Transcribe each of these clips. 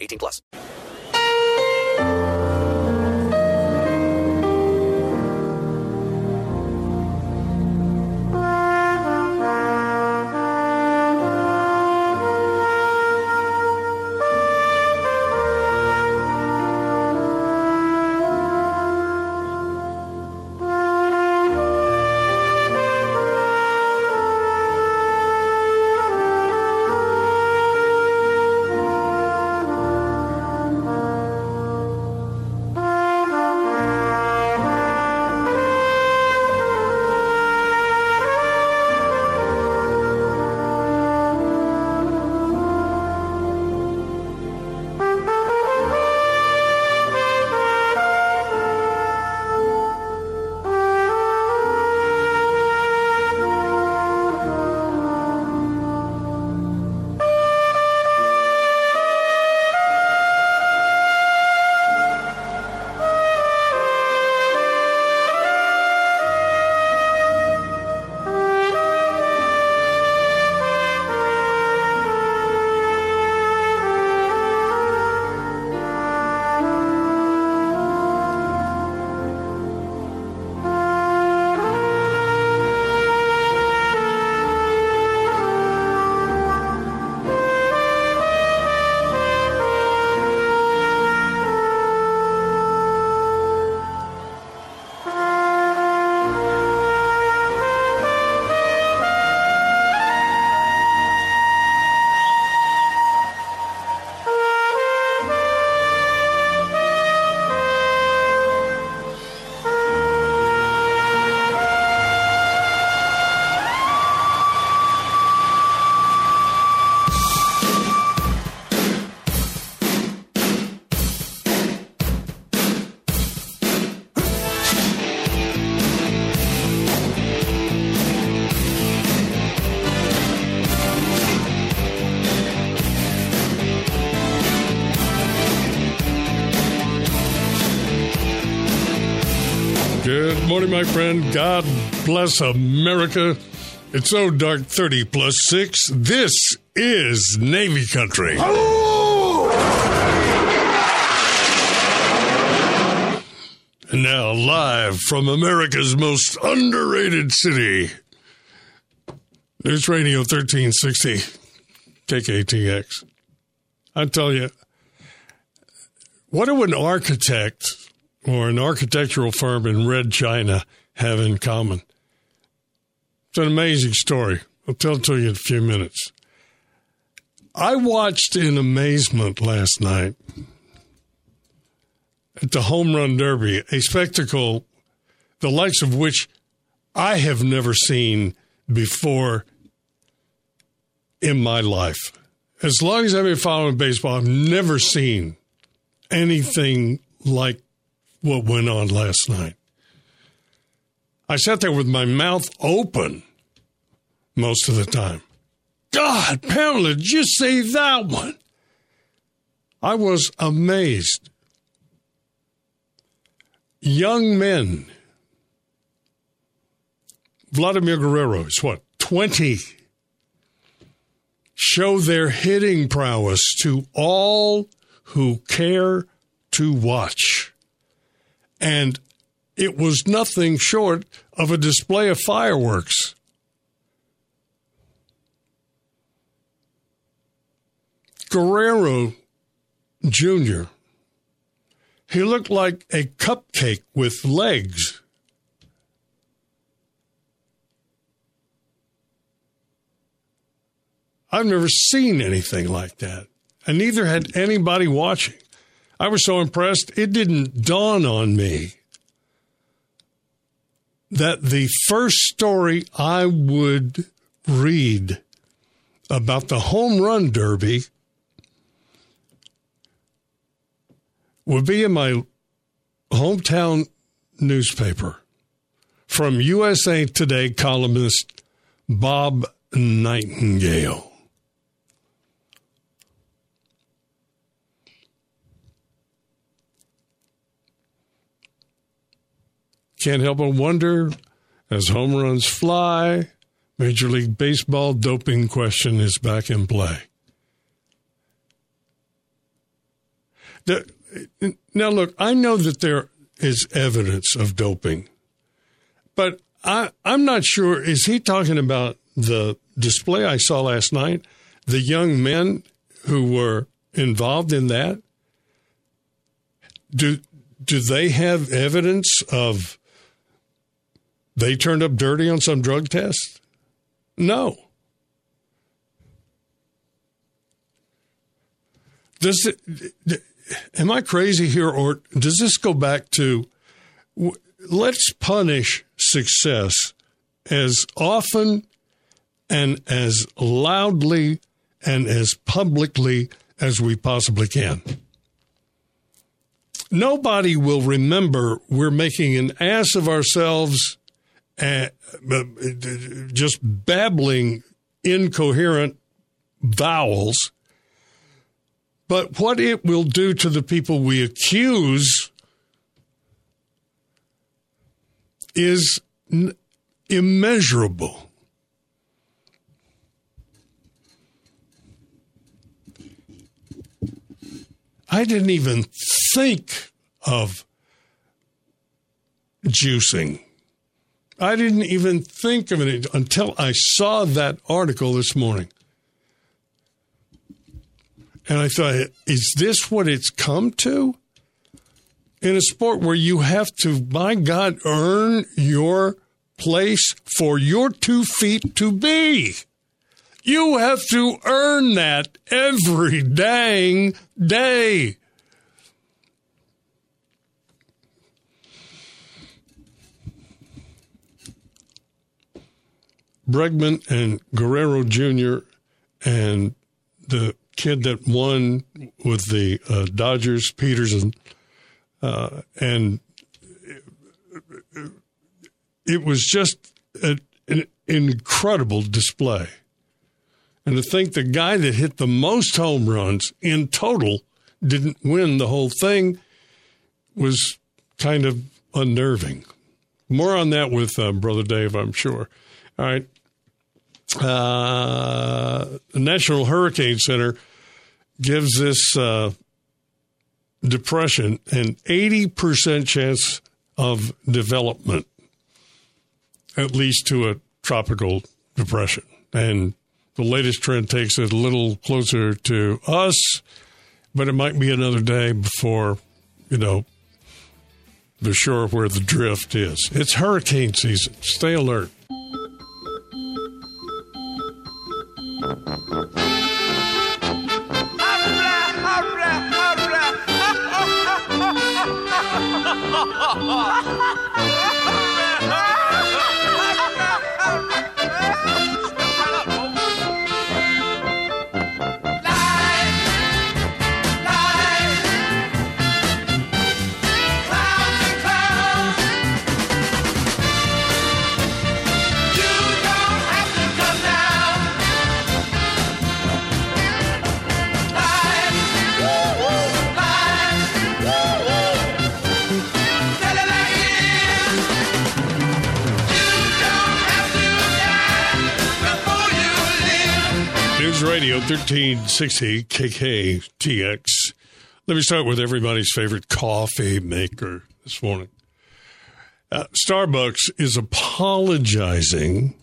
18 plus. Good morning, my friend. God bless America. It's so dark 30 plus 6. This is Navy Country. And now, live from America's most underrated city, News Radio 1360, KKTX. I tell you, what do an architect or an architectural firm in Red China have in common? It's an amazing story. I'll tell it to you in a few minutes. I watched in amazement last night at the Home Run Derby, a spectacle the likes of which I have never seen before in my life. As long as I've been following baseball, I've never seen anything like what went on last night. I sat there with my mouth open most of the time. God, Pamela, did you say that one? I was amazed. Young men. Vladimir Guerrero is what, 20? Show their hitting prowess to all who care to watch. And it was nothing short of a display of fireworks. Guerrero Jr., he looked like a cupcake with legs. I've never seen anything like that, and neither had anybody watching. I was so impressed, it didn't dawn on me that the first story I would read about the home run derby would be in my hometown newspaper from USA Today columnist Bob Nightingale. Can't help but wonder as home runs fly, Major League Baseball doping question is back in play. Now, look, I know that there is evidence of doping, but I, I'm not sure. Is he talking about the display I saw last night? The young men who were involved in that? Do, do they have evidence of they turned up dirty on some drug test? No. Does it, am I crazy here, or does this go back to let's punish success as often and as loudly and as publicly as we possibly can? Nobody will remember we're making an ass of ourselves uh, just babbling incoherent vowels. But what it will do to the people we accuse is n- immeasurable. I didn't even think of juicing. I didn't even think of it until I saw that article this morning. And I thought, is this what it's come to? In a sport where you have to, my God, earn your place for your two feet to be. You have to earn that every dang day. Bregman and Guerrero Jr. and the kid that won with the uh, Dodgers, Pederson, uh, and it was just a, an incredible display. And to think the guy that hit the most home runs in total didn't win the whole thing was kind of unnerving. More on that with uh, Brother Dave, I'm sure. All right uh, the National Hurricane Center gives this uh, depression an 80% chance of development, at least to a tropical depression. And the latest trend takes it a little closer to us, but it might be another day before, you know, the shore where the drift is. It's hurricane season. Stay alert. Thank you. 1360 KKTX. Let me start with everybody's favorite coffee maker this morning. Uh, Starbucks is apologizing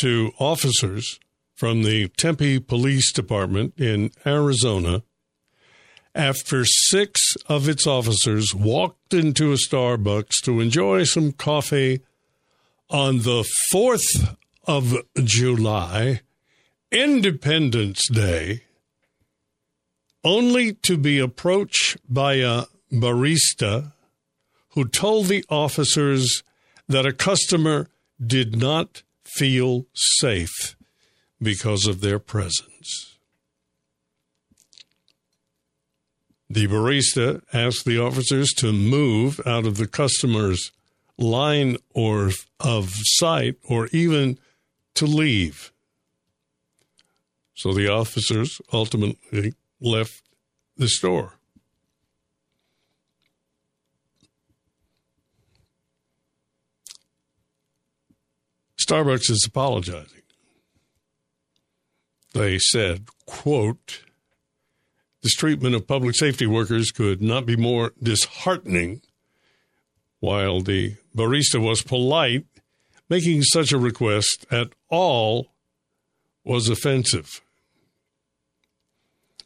to officers from the Tempe Police Department in Arizona after six of its officers walked into a Starbucks to enjoy some coffee on the 4th of July Independence Day only to be approached by a barista who told the officers that a customer did not feel safe because of their presence. The barista asked the officers to move out of the customer's line or of sight or even to leave. So the officers ultimately left the store. Starbucks is apologizing. They said, quote, this treatment of public safety workers could not be more disheartening. While the barista was polite, making such a request at all was offensive.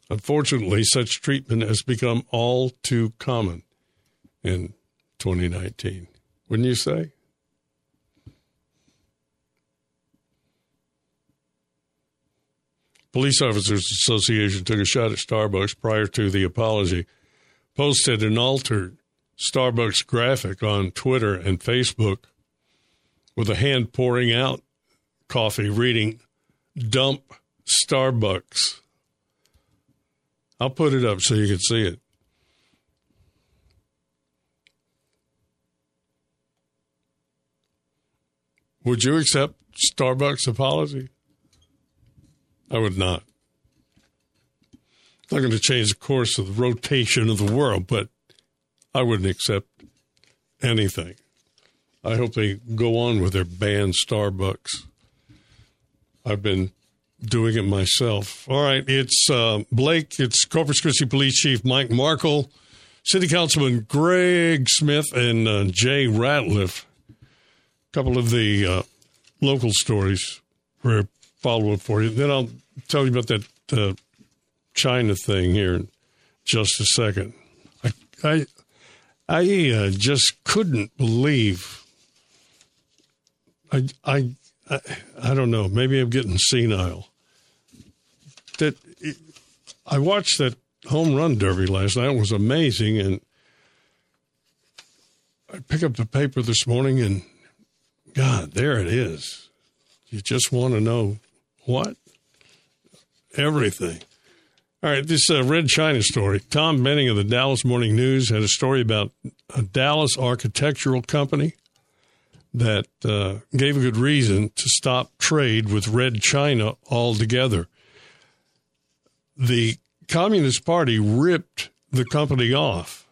Unfortunately, such treatment has become all too common in 2019. Wouldn't you say? Police Officers Association took a shot at Starbucks prior to the apology, posted an altered Starbucks graphic on Twitter and Facebook with a hand pouring out coffee reading, Dump Starbucks. I'll put it up so you can see it. Would you accept Starbucks' apology? I would not. It's not going to change the course of the rotation of the world, but I wouldn't accept anything. I hope they go on with their ban Starbucks. I've been doing it myself. All right, it's uh, Blake, it's Corpus Christi Police Chief Mike Markle, City Councilman Greg Smith, and uh, Jay Ratliff. A couple of the uh, local stories for follow up for you. Then I'll tell you about that uh, China thing here in just a second. I I, I uh, just couldn't believe. I, I I I don't know. Maybe I'm getting senile. That it, I watched that home run derby last night. It was amazing, and I pick up the paper this morning, and God, there it is. You just want to know what? Everything. All right, this uh, Red China story. Tom Benning of the Dallas Morning News had a story about a Dallas architectural company that uh, gave a good reason to stop trade with Red China altogether. The Communist Party ripped the company off.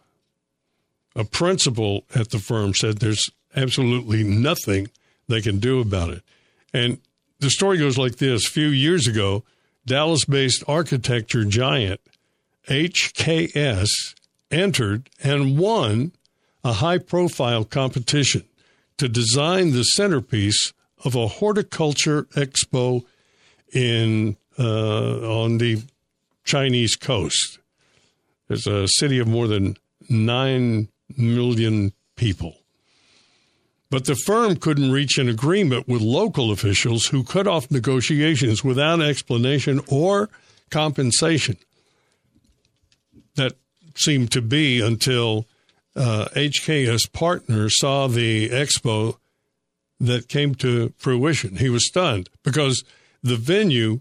A principal at the firm said there's absolutely nothing they can do about it. And the story goes like this: a few years ago, Dallas-based architecture giant HKS entered and won a high-profile competition to design the centerpiece of a horticulture expo in uh, on the Chinese coast. There's a city of more than nine million people. But the firm couldn't reach an agreement with local officials who cut off negotiations without explanation or compensation. That seemed to be until uh, HKS partner saw the expo that came to fruition. He was stunned because the venue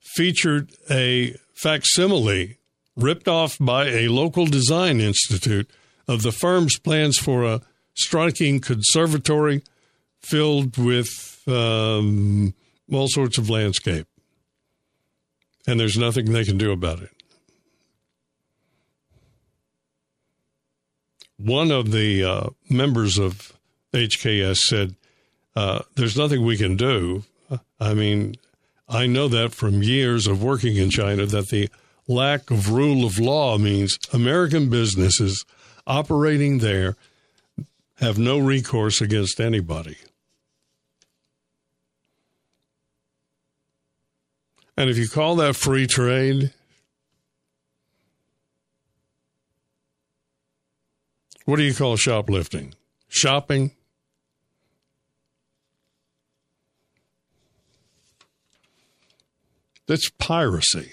featured a facsimile ripped off by a local design institute of the firm's plans for a striking conservatory filled with um, all sorts of landscape. And there's nothing they can do about it. One of the uh, members of HKS said, uh, There's nothing we can do. I mean, I know that from years of working in China that the lack of rule of law means American businesses operating there have no recourse against anybody. And if you call that free trade, what do you call shoplifting? Shopping? That's piracy.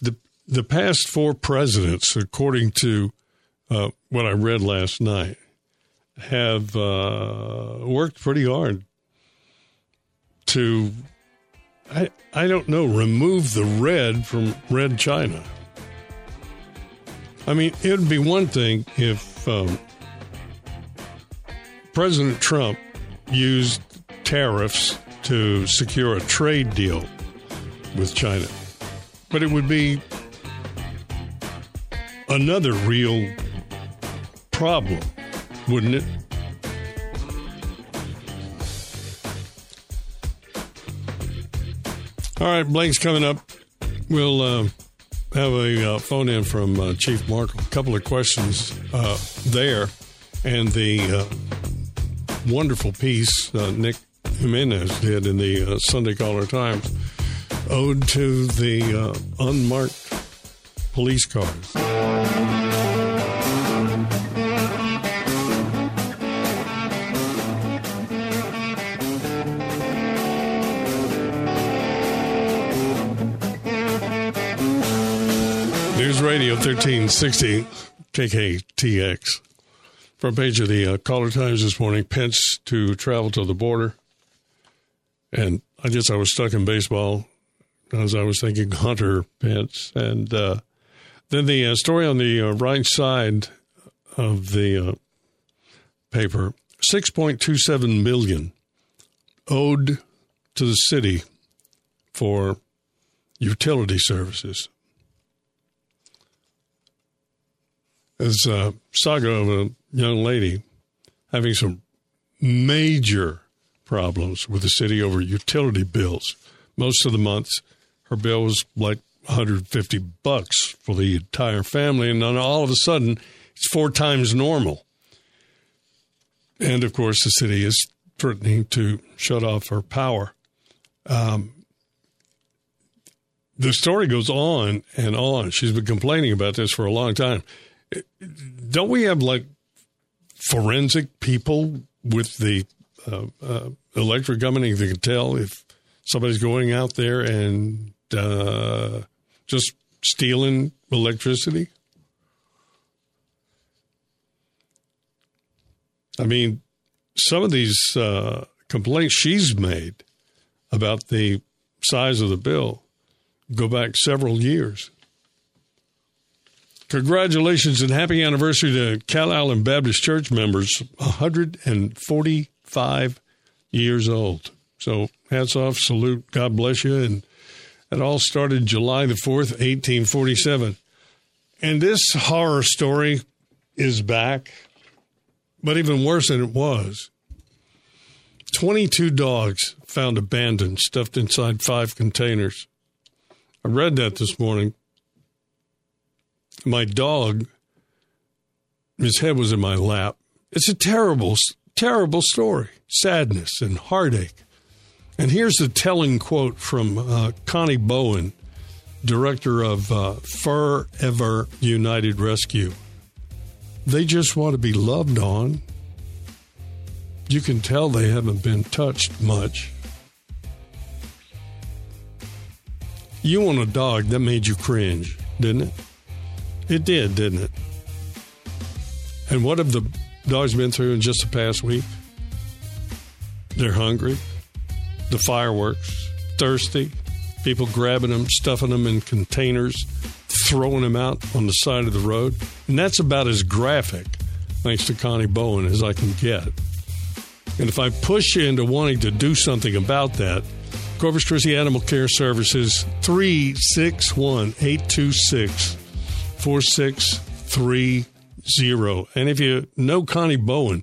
The the past four presidents, according to uh, what I read last night, have uh, worked pretty hard to, I, I don't know, remove the red from Red China. I mean, it would be one thing if um, President Trump used tariffs to secure a trade deal with China, but it would be another real problem, wouldn't it? All right, Blake's coming up. We'll uh, have a uh, phone in from uh, Chief Mark. A couple of questions uh, there, and the uh, wonderful piece uh, Nick Jimenez did in the Sunday Caller Times, ode to the unmarked police cars. Radio 1360 KKTX. Front page of the uh, Caller Times this morning Pence to travel to the border. And I guess I was stuck in baseball as I was thinking Hunter Pence. And uh, then the uh, story on the uh, right side of the uh, paper 6.27 million owed to the city for utility services. As a saga of a young lady having some major problems with the city over utility bills. Most of the months, her bill was like 150 bucks for the entire family, and then all of a sudden, it's four times normal. And of course, the city is threatening to shut off her power. Um, the story goes on and on. She's been complaining about this for a long time don't we have like forensic people with the uh, uh, electric company that can tell if somebody's going out there and uh, just stealing electricity? I mean, some of these uh, complaints she's made about the size of the bill go back several years. Congratulations and happy anniversary to Calallen Baptist Church members, 145 years old. So hats off, salute, God bless you. And it all started July the 4th, 1847. And this horror story is back, but even worse than it was. 22 dogs found abandoned, stuffed inside five containers. I read that this morning my dog, his head was in my lap. It's a terrible, terrible story, sadness and heartache. And here's the telling quote from uh, Connie Bowen, director of uh, Forever United Rescue. They just want to be loved on. You can tell they haven't been touched much. You want a dog that made you cringe, didn't it? It did, didn't it? And what have the dogs been through in just the past week? They're hungry, the fireworks, thirsty, people grabbing them, stuffing them in containers, throwing them out on the side of the road. And that's about as graphic, thanks to Connie Bowen, as I can get. And if I push you into wanting to do something about that, Corpus Christi Animal Care Services, 361 826 4630. And if you know Connie Bowen,